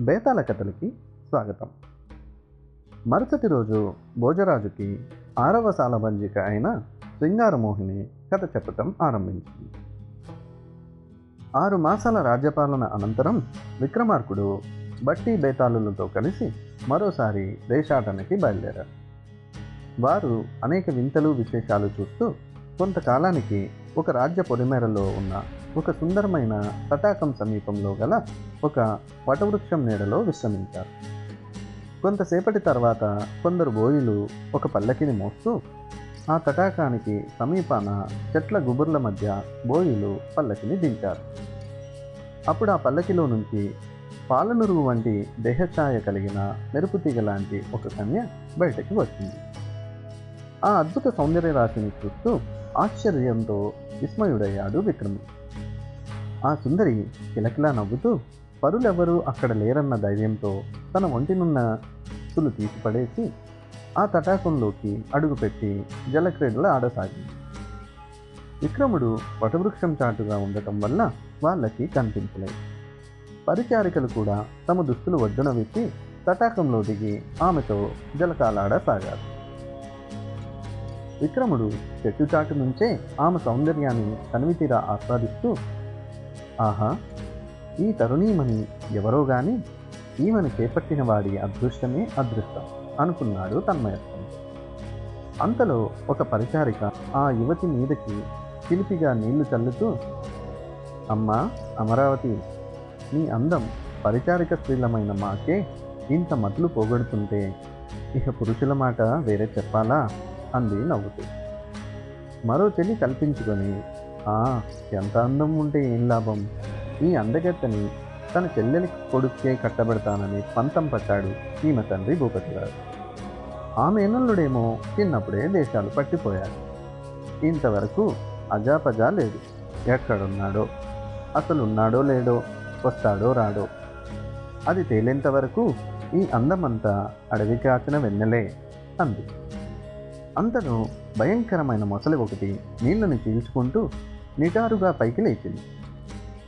బేతాల కథలకి స్వాగతం. మరుసటి రోజు భోజరాజుకి ఆరవ సాలభంజిక అయిన శృంగారమోహిని కథ చెప్పటం ఆరంభించింది. ఆరు మాసాల రాజ్యపాలన అనంతరం విక్రమార్కుడు బట్టి బేతాళులతో కలిసి మరోసారి దేశాటనకి బయలుదేరారు. వారు అనేక వింతలు విశేషాలు చూస్తూ కొంతకాలానికి ఒక రాజ్య పొలిమేరలో ఉన్న ఒక సుందరమైన తటాకం సమీపంలో గల ఒక వటవృక్షం నీడలో విశ్రమించారు. కొంతసేపటి తర్వాత కొందరు బోయిలు ఒక పల్లకిని మోస్తూ ఆ తటాకానికి సమీపాన చెట్ల గుబుర్ల మధ్య బోయిలు పల్లకిని దించారు. అప్పుడు ఆ పల్లకిలో నుంచి పాలనురుగు వంటి దేహఛాయ కలిగిన మెరుపుతీగ లాంటి ఒక కన్య బయటకి వచ్చింది. ఆ అద్భుత సౌందర్య రాశిని చూస్తూ ఆశ్చర్యంతో విస్మయుడయ్యాడు విక్రముడు ఆ సుందరి కిలకిలా నవ్వుతూ పరులెవరూ అక్కడ లేరన్న ధైర్యంతో తన ఒంటినున్న సులు తీసిపడేసి ఆ తటాకంలోకి అడుగుపెట్టి జలక్రీడలు ఆడసాగింది. విక్రముడు వటవృక్షం చాటుగా ఉండటం వల్ల వాళ్ళకి కనిపించలేదు. పరిచారికలు కూడా తమ దుస్తులు ఒడ్డున విప్పి తటాకంలో దిగి ఆమెతో జలకాలాడసాగారు. విక్రముడు చెట్టు చాటు నుంచే ఆమె సౌందర్యాన్ని తనివితీరా ఆస్వాదిస్తూ ఆహా ఈ తరుణీమణి ఎవరో గాని ఈమెను చేపట్టిన వాడి అదృష్టమే అదృష్టం అనుకున్నాడు తన్మయత్వం. అంతలో ఒక పరిచారిక ఆ యువతి మీదకి చిలిపిగా నీళ్ళు చల్లుతూ అమ్మా అమరావతి నీ అందం పరిచారిక స్త్రీలమైన మాకే ఇంత మతులు పోగొడుతుంటే ఇక పురుషుల మాట వేరే చెప్పాలా? అంది నవ్వుతూ. మరో చెల్లి కల్పించుకొని ఆ ఎంత అందం ఉంటే ఏం లాభం? ఈ అందగత్తని తన చెల్లెలి కొడుకే కట్టబెడతానని పంతం పట్టాడు ఈమె తండ్రి భూపతి గారు ఆమె ఎన్నల్లుడేమో చిన్నప్పుడే దేశాలు పట్టిపోయారు ఇంతవరకు అజాపజా లేదు. ఎక్కడున్నాడో? అసలు ఉన్నాడో లేడో? వస్తాడో రాడో? అది తేలేంత వరకు ఈ అందమంతా అడవి కాచిన వెన్నెలే అంది. అంతలో భయంకరమైన మొసలి ఒకటి నీళ్ళను చీల్చుకుంటూ నిటారుగా పైకి లేచింది.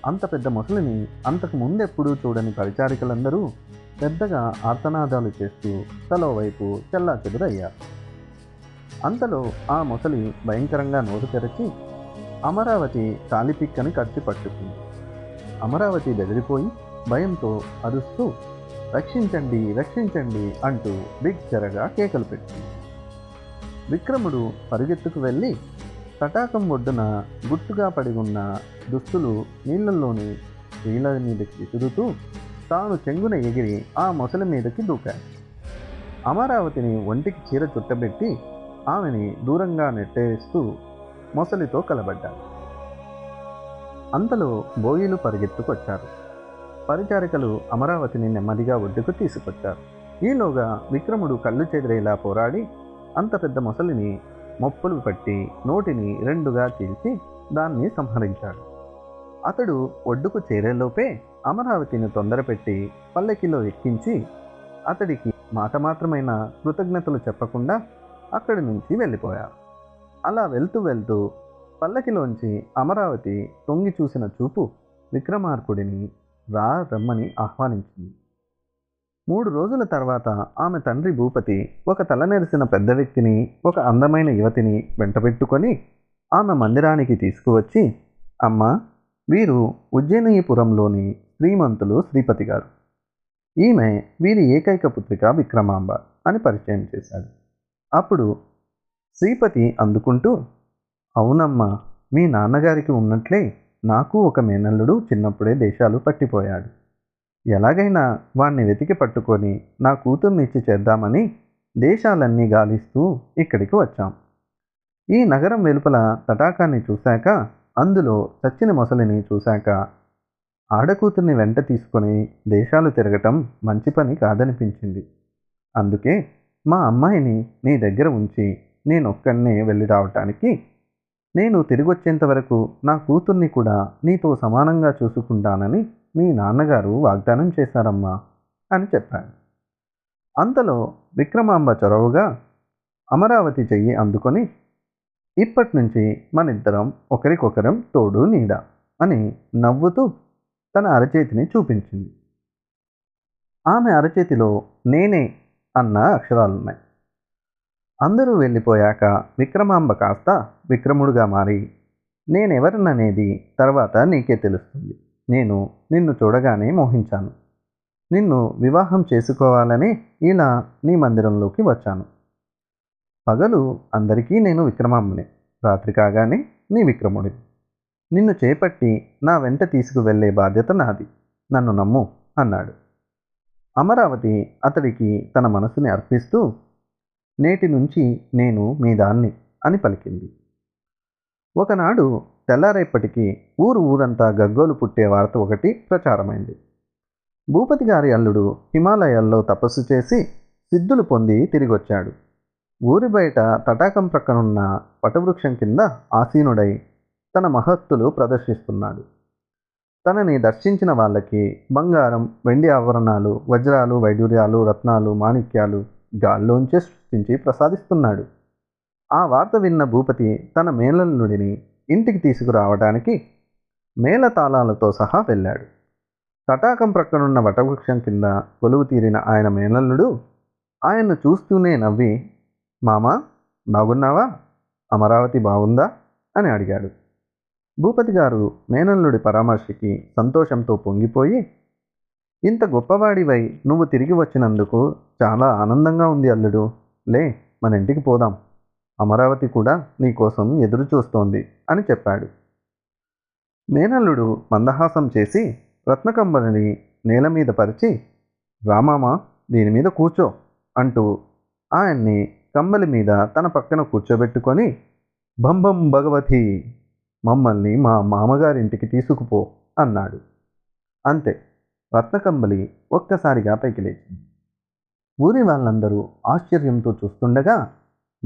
అంత పెద్ద మొసలిని అంతకు ముందెప్పుడూ చూడని పరిచారికలందరూ పెద్దగా ఆర్తనాదాలు చేస్తూ తలో వైపు చెల్లా చెదురయ్యారు అంతలో ఆ మొసలి భయంకరంగా నోరు తెరచి అమరావతి కాలిపిక్కని కట్టి పట్టుకుంది. అమరావతి బెదిరిపోయి భయంతో అరుస్తూ రక్షించండి రక్షించండి అంటూ బిగ్గరగా కేకలు పెట్టింది విక్రముడు పరుగెత్తుకు వెళ్ళి తటాకం ఒడ్డున గుట్టుగా పడి ఉన్న దుస్తులు నీళ్ళలోని స్త్రీల మీదకి విసురుతూ తాను చెంగున ఎగిరి ఆ మొసలి మీదకి దూకాడు. అమరావతిని ఒంటికి చీర చుట్టబెట్టి ఆమెని దూరంగా నెట్టేస్తూ మొసలితో కలబడ్డాడు. అంతలో బోయిలు పరిగెత్తుకొచ్చారు. పరిచారికలు అమరావతిని నెమ్మదిగా ఒడ్డుకు తీసుకొచ్చారు. ఈలోగా విక్రముడు కళ్ళు చెదిరేలా పోరాడి అంత పెద్ద మొసలిని మొప్పులు పట్టి నోటిని రెండుగా చీల్చి దాన్ని సంహరించాడు. అతడు ఒడ్డుకు చేరేలోపే అమరావతిని తొందరపెట్టి పల్లెకిలో ఎక్కించి అతడికి మాట మాత్రమైన కృతజ్ఞతలు చెప్పకుండా అక్కడి నుంచి వెళ్ళిపోయారు అలా వెళ్తూ వెళ్తూ పల్లకిలోంచి అమరావతి తొంగి చూసిన చూపు విక్రమార్కుడిని రా రమ్మని ఆహ్వానించింది. మూడు రోజుల తర్వాత ఆమె తండ్రి భూపతి ఒక తలనెరిసిన పెద్ద వ్యక్తిని ఒక అందమైన యువతిని వెంటబెట్టుకొని ఆమె మందిరానికి తీసుకువచ్చి అమ్మ వీరు ఉజ్జయినీపురంలోని శ్రీమంతులు శ్రీపతి గారు. ఈమె వీరి ఏకైక పుత్రిక విక్రమాంబ అని పరిచయం చేశాడు. అప్పుడు శ్రీపతి అందుకుంటూ అవునమ్మా మీ నాన్నగారికి ఉన్నట్లే నాకు ఒక మేనల్లుడు చిన్నప్పుడే దేశాలు పట్టిపోయాడు. ఎలాగైనా వాణ్ణి వెతికి పట్టుకొని నా కూతుర్నిచ్చి చేద్దామని దేశాలన్నీ గాలిస్తూ ఇక్కడికి వచ్చాం. ఈ నగరం వెలుపల తటాకాన్ని చూశాక అందులో చచ్చిన మొసలిని చూశాక ఆడకూతుర్ని వెంట తీసుకొని దేశాలు తిరగటం మంచి పని కాదనిపించింది. అందుకే మా అమ్మాయిని నీ దగ్గర ఉంచి నేనొక్కడినే వెళ్ళి రావటానికి నేను తిరిగొచ్చేంత వరకు నా కూతుర్ని కూడా నీతో సమానంగా చూసుకుంటానని మీ నాన్నగారు వాగ్దానం చేశారమ్మా అని చెప్పాడు. అంతలో విక్రమాంబ చొరవగా అమరావతి చెయ్యి అందుకొని ఇప్పటి నుంచి మనిద్దరం ఒకరికొకరం తోడు నీడ అని నవ్వుతూ తన అరచేతిని చూపించింది. ఆమె అరచేతిలో నేనే అన్న అక్షరాలున్నాయి. అందరూ వెళ్ళిపోయాక విక్రమాంబ కాస్త విక్రముడుగా మారి నేనెవరిననేది తర్వాత నీకే తెలుస్తుంది. నేను నిన్ను చూడగానే మోహించాను. నిన్ను వివాహం చేసుకోవాలని ఇలా నీ మందిరంలోకి వచ్చాను. పగలు అందరికీ నేను విక్రమామ్మని రాత్రి కాగానే నీ విక్రముడిని నిన్ను చేపట్టి నా వెంట తీసుకువెళ్ళే బాధ్యత నాది. నన్ను నమ్ము అన్నాడు. అమరావతి అతడికి తన మనసుని అర్పిస్తూ నేటి నుంచి నేను మీ దాన్ని అని పలికింది. ఒకనాడు తెల్లారేపటికి ఊరు ఊరంతా గగ్గోలు పుట్టే వార్త ఒకటి ప్రచారమైంది. భూపతి గారి అల్లుడు హిమాలయాల్లో తపస్సు చేసి సిద్ధులు పొంది తిరిగొచ్చాడు. ఊరి బయట తటాకం ప్రక్కనున్న వటవృక్షం కింద ఆసీనుడై తన మహత్తులు ప్రదర్శిస్తున్నాడు. తనని దర్శించిన వాళ్ళకి బంగారం వెండి ఆభరణాలు వజ్రాలు వైడూర్యాలు రత్నాలు మాణిక్యాలు గాల్లోంచే సృష్టించి ప్రసాదిస్తున్నాడు. ఆ వార్త విన్న భూపతి తన మేనల్లుడిని ఇంటికి తీసుకురావడానికి మేళతాళాలతో సహా వెళ్ళాడు. తటాకం ప్రక్కనున్న వటవృక్షం కింద కొలువు తీరిన ఆయన మేనల్లుడు ఆయన్ను చూస్తూనే నవ్వి మామా బాగున్నావా? అమరావతి బాగుందా? అని అడిగాడు. భూపతి గారు మేనల్లుడి పరామర్శకి సంతోషంతో పొంగిపోయి ఇంత గొప్పవాడివై నువ్వు తిరిగి వచ్చినందుకు చాలా ఆనందంగా ఉంది అల్లుడు. లే మన ఇంటికి పోదాం. అమరావతి కూడా నీకోసం ఎదురు చూస్తోంది అని చెప్పాడు. మేనల్లుడు మందహాసం చేసి రత్నకంబలిని నేల మీద పరిచి రామామ దీని మీద కూర్చో అంటూ ఆయన్ని కంబలి మీద తన పక్కన కూర్చోబెట్టుకొని భంభం భగవతి మమ్మల్ని మా మామగారింటికి తీసుకుపో అన్నాడు. అంతే రత్నకంబలి ఒక్కసారిగా పైకి లేచింది. ఊరి వాళ్ళందరూ ఆశ్చర్యంతో చూస్తుండగా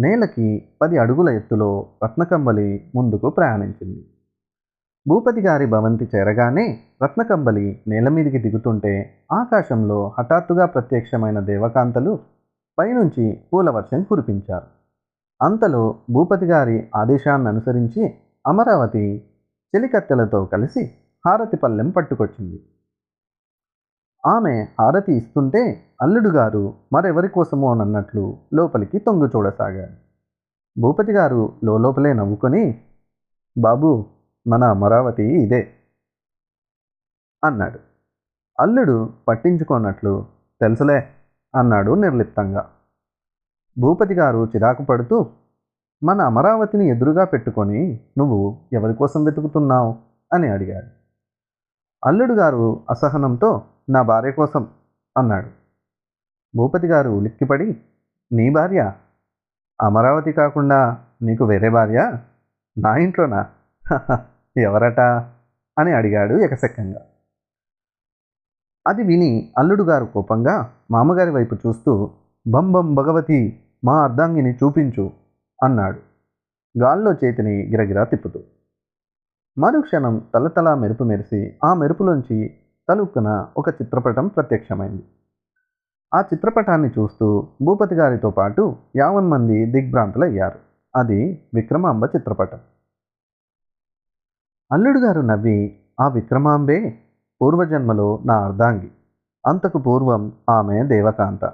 నేలకి పది అడుగుల ఎత్తులో రత్నకంబలి ముందుకు ప్రయాణించింది. భూపతి గారి భవంతి చేరగానే రత్నకంబలి నేల మీదికి దిగుతుంటే ఆకాశంలో హఠాత్తుగా ప్రత్యక్షమైన దేవకాంతలు పైనుంచి పూలవర్షం కురిపించారు. అంతలో భూపతి గారి ఆదేశాన్ని అనుసరించి అమరావతి చెలికత్తెలతో కలిసి హారతి పల్లెం పట్టుకొచ్చింది. ఆమె హారతి ఇస్తుంటే అల్లుడు గారు మరెవరి కోసమో అన్నట్లు లోపలికి తొంగు చూడసాగాడు. భూపతి గారు లోపలే నవ్వుకొని బాబు మన అమరావతి ఇదే అన్నాడు. అల్లుడు పట్టించుకోనట్లు తెలుసులే అన్నాడు నిర్లిప్తంగా. భూపతి గారు చిరాకు పడుతూ మన అమరావతిని ఎదురుగా పెట్టుకొని నువ్వు ఎవరి కోసం వెతుకుతున్నావు? అని అడిగాడు. అల్లుడు గారు అసహనంతో నా భార్య కోసం అన్నాడు. భూపతి గారు ఉలిక్కిపడి నీ భార్య? అమరావతి కాకుండా నీకు వేరే భార్య? నా ఇంట్లోనా? ఎవరట? అని అడిగాడు ఎకసెక్కంగా అది విని అల్లుడు గారు కోపంగా మామగారి వైపు చూస్తూ బంబం భగవతి మా అర్ధాంగిని చూపించు అన్నాడు. గాల్లో చేతిని గిరగిరా తిప్పుతూ. మరుక్షణం తలతలా మెరుపు మెరిసి ఆ మెరుపులోంచి తలుక్కున ఒక చిత్రపటం ప్రత్యక్షమైంది. ఆ చిత్రపటాన్ని చూస్తూ భూపతి గారితో పాటు యావన్ మంది దిగ్భ్రాంతులయ్యారు. అది విక్రమాంబ చిత్రపటం. అల్లుడు గారు నవ్వి ఆ విక్రమాంబే పూర్వజన్మలో నా అర్ధాంగి. అంతకు పూర్వం ఆమె దేవకాంత.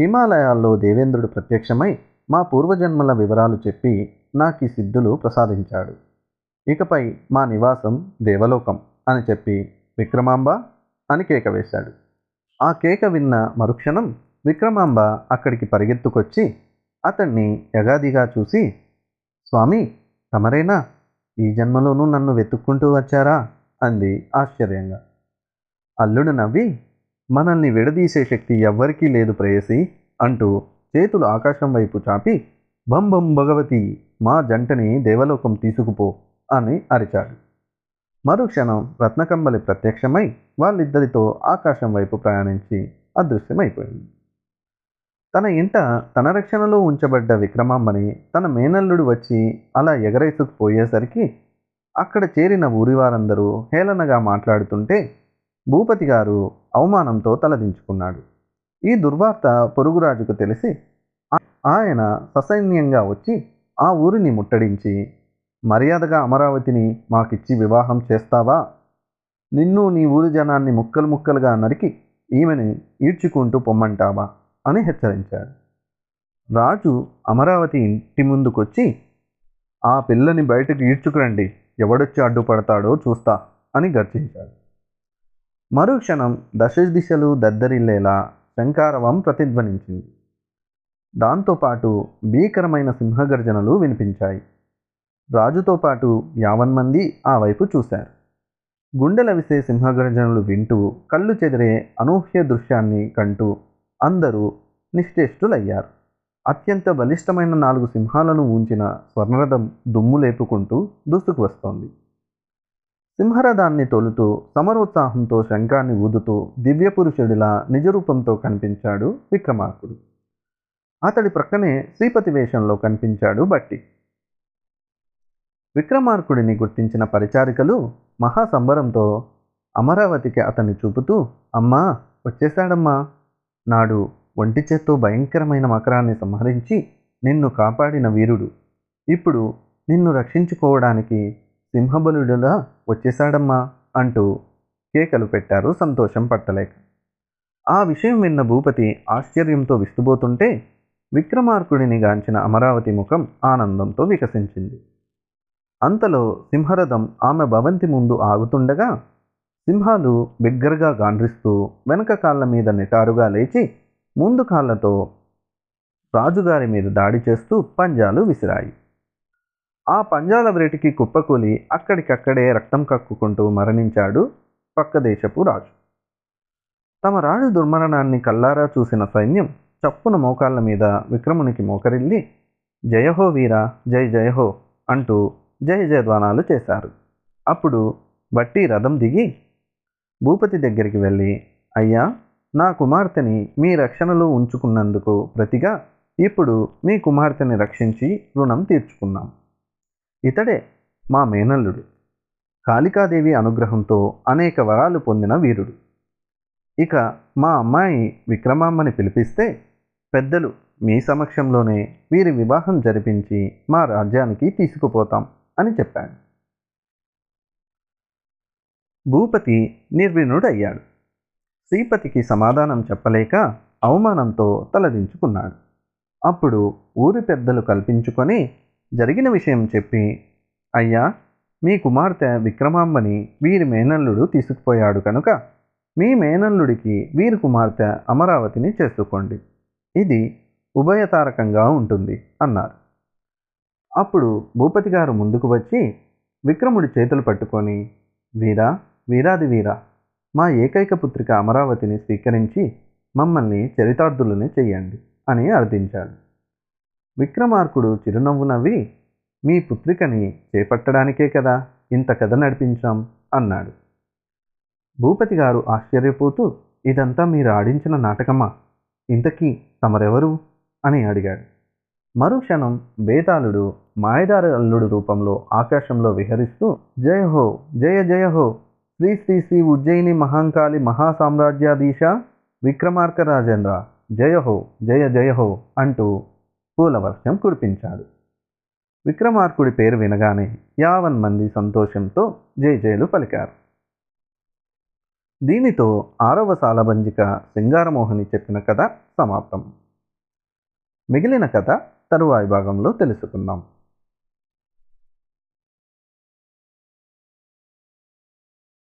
హిమాలయాల్లో దేవేంద్రుడు ప్రత్యక్షమై మా పూర్వజన్మల వివరాలు చెప్పి నాకు ఈ సిద్ధులు ప్రసాదించాడు. ఇకపై మా నివాసం దేవలోకం అని చెప్పి విక్రమాంబ అని కేక వేశాడు. ఆ కేక విన్న మరుక్షణం విక్రమాంబ అక్కడికి పరిగెత్తుకొచ్చి అతన్ని యగాదిగా చూసి స్వామి తమరేనా? ఈ జన్మలోనూ నన్ను వెతుక్కుంటూ వచ్చారా? అంది ఆశ్చర్యంగా. అల్లుడు నవ్వి మనల్ని విడదీసే శక్తి ఎవ్వరికీ లేదు ప్రేయసి అంటూ చేతులు ఆకాశం వైపు చాపి బంబం భగవతి మా జంటని దేవలోకం తీసుకుపో అని అరిచాడు. మరుక్షణం రత్నకంబలి ప్రత్యక్షమై వాళ్ళిద్దరితో ఆకాశం వైపు ప్రయాణించి అదృశ్యమైపోయింది. తన ఇంట తన రక్షణలో ఉంచబడ్డ విక్రమాంబని తన మేనల్లుడు వచ్చి అలా ఎగరేసుకుపోయేసరికి అక్కడ చేరిన ఊరివారందరూ హేళనగా మాట్లాడుతుంటే భూపతి గారు అవమానంతో తలదించుకున్నాడు. ఈ దుర్వార్త పొరుగురాజుకు తెలిసి ఆయన ససైన్యంగా వచ్చి ఆ ఊరిని ముట్టడించి మర్యాదగా అమరావతిని మాకిచ్చి వివాహం చేస్తావా? నిన్ను నీ ఊరి జనాన్ని ముక్కలు ముక్కలుగా నరికి ఈమెని ఈడ్చుకుంటూ పొమ్మంటావా? అని హెచ్చరించాడు. రాజు అమరావతి ఇంటి ముందుకొచ్చి ఆ పిల్లని బయటకు ఈడ్చుకురండి. ఎవడొచ్చి అడ్డుపడతాడో చూస్తా అని గర్జించాడు. మరుక్షణం దశ దిశలు దద్దరిల్లేలా శంకారవం ప్రతిధ్వనించింది. దాంతోపాటు భీకరమైన సింహగర్జనలు వినిపించాయి. రాజుతో పాటు యావన్ మంది ఆ వైపు చూశారు. గుండెల విసే సింహగర్జనలు వింటూ కళ్ళు చెదిరే అనూహ్య దృశ్యాన్ని కంటూ అందరూ నిశ్చేష్టులయ్యారు అత్యంత బలిష్టమైన నాలుగు సింహాలను ఉంచిన స్వర్ణరథం దుమ్ము లేపుకుంటూ దూసుకు వస్తోంది. సింహరథాన్ని తొలుతూ సమరోత్సాహంతో శంఖాన్ని ఊదుతూ దివ్యపురుషుడిలా నిజరూపంతో కనిపించాడు విక్రమార్కుడు. అతడి ప్రక్కనే శ్రీపతి వేషంలో కనిపించాడు బట్టి విక్రమార్కుడిని గుర్తించిన పరిచారికలు మహాసంబరంతో అమరావతికి అతన్ని చూపుతూ అమ్మా వచ్చేశాడమ్మా. నాడు ఒంటి చేత్తో భయంకరమైన మకరాన్ని సంహరించి నిన్ను కాపాడిన వీరుడు. ఇప్పుడు నిన్ను రక్షించుకోవడానికి సింహబలుడులా వచ్చేశాడమ్మా అంటూ కేకలు పెట్టారు సంతోషం పట్టలేక. ఆ విషయం విన్న భూపతి ఆశ్చర్యంతో విస్తుబోతుంటే విక్రమార్కుడిని గాంచిన అమరావతి ముఖం ఆనందంతో వికసించింది. అంతలో సింహరథం ఆమె భవంతి ముందు ఆగుతుండగా సింహాలు బిగ్గరగా గాండ్రిస్తూ వెనక కాళ్ళ మీద నిటారుగా లేచి ముందు కాళ్ళతో రాజుగారి మీద దాడి చేస్తూ పంజాలు విసిరాయి. ఆ పంజాల వ్రేటికి కుప్పకూలి అక్కడికక్కడే రక్తం కక్కుకుంటూ మరణించాడు పక్క దేశపు రాజు. తమ రాజు దుర్మరణాన్ని కల్లారా చూసిన సైన్యం చప్పున మోకాళ్ళ మీద విక్రమునికి మోకరిల్లి జయహో వీరా జై జయహో అంటూ జయ జయధ్వానాలు చేశారు. అప్పుడు బట్టి రథం దిగి భూపతి దగ్గరికి వెళ్ళి అయ్యా నా కుమార్తెని మీ రక్షణలో ఉంచుకున్నందుకు ప్రతిగా ఇప్పుడు మీ కుమార్తెని రక్షించి రుణం తీర్చుకున్నాం. ఇతడే మా మేనల్లుడు. కాళికాదేవి అనుగ్రహంతో అనేక వరాలు పొందిన వీరుడు. ఇక మా అమ్మాయి విక్రమామ్మని పిలిపిస్తే పెద్దలు మీ సమక్షంలోనే వీరి వివాహం జరిపించి మా రాజ్యానికి తీసుకుపోతాం. అని చెప్పాడు. భూపతి నిర్విణుడయ్యాడు శ్రీపతికి సమాధానం చెప్పలేక అవమానంతో తలదించుకున్నాడు. అప్పుడు ఊరి పెద్దలు కల్పించుకొని జరిగిన విషయం చెప్పి అయ్యా మీ కుమార్తె విక్రమాంబని వీరి మేనల్లుడు తీసుకుపోయాడు కనుక మీ మేనల్లుడికి వీరి కుమార్తె అమరావతిని చేసుకోండి ఇది ఉభయతారకంగా ఉంటుంది అన్నారు. అప్పుడు భూపతి గారు ముందుకు వచ్చి విక్రముడి చేతులు పట్టుకొని వీరా వీరాది వీరా మా ఏకైక పుత్రిక అమరావతిని స్వీకరించి మమ్మల్ని చరితార్థులని చెయ్యండి అని అర్థించాడు. విక్రమార్కుడు చిరునవ్వు నవ్వి మీ పుత్రికని చేపట్టడానికే కదా ఇంత కథ నడిపించాం అన్నాడు. భూపతి గారు ఆశ్చర్యపోతూ ఇదంతా మీరు ఆడించిన నాటకమా? ఇంతకీ తమరెవరు? అని అడిగాడు. మరుక్షణం బేతాళుడు మాయదార అల్లుడు రూపంలో ఆకాశంలో విహరిస్తూ జయ హో జయ జయ హో శ్రీ శ్రీ శ్రీ ఉజ్జయిని మహాంకాళి మహాసామ్రాజ్యాధీశ విక్రమార్క రాజేంద్ర జయ హో జయ జయ హో అంటూ పూలవర్షం కురిపించాడు. విక్రమార్కుడి పేరు వినగానే యావన్ మంది సంతోషంతో జయ జయలు పలికారు. దీనితో ఆరవ సాలబంజిక సింగారమోహని చెప్పిన కథ సమాప్తం. మిగిలిన కథ తరువాయి భాగంలో తెలుసుకుందాం.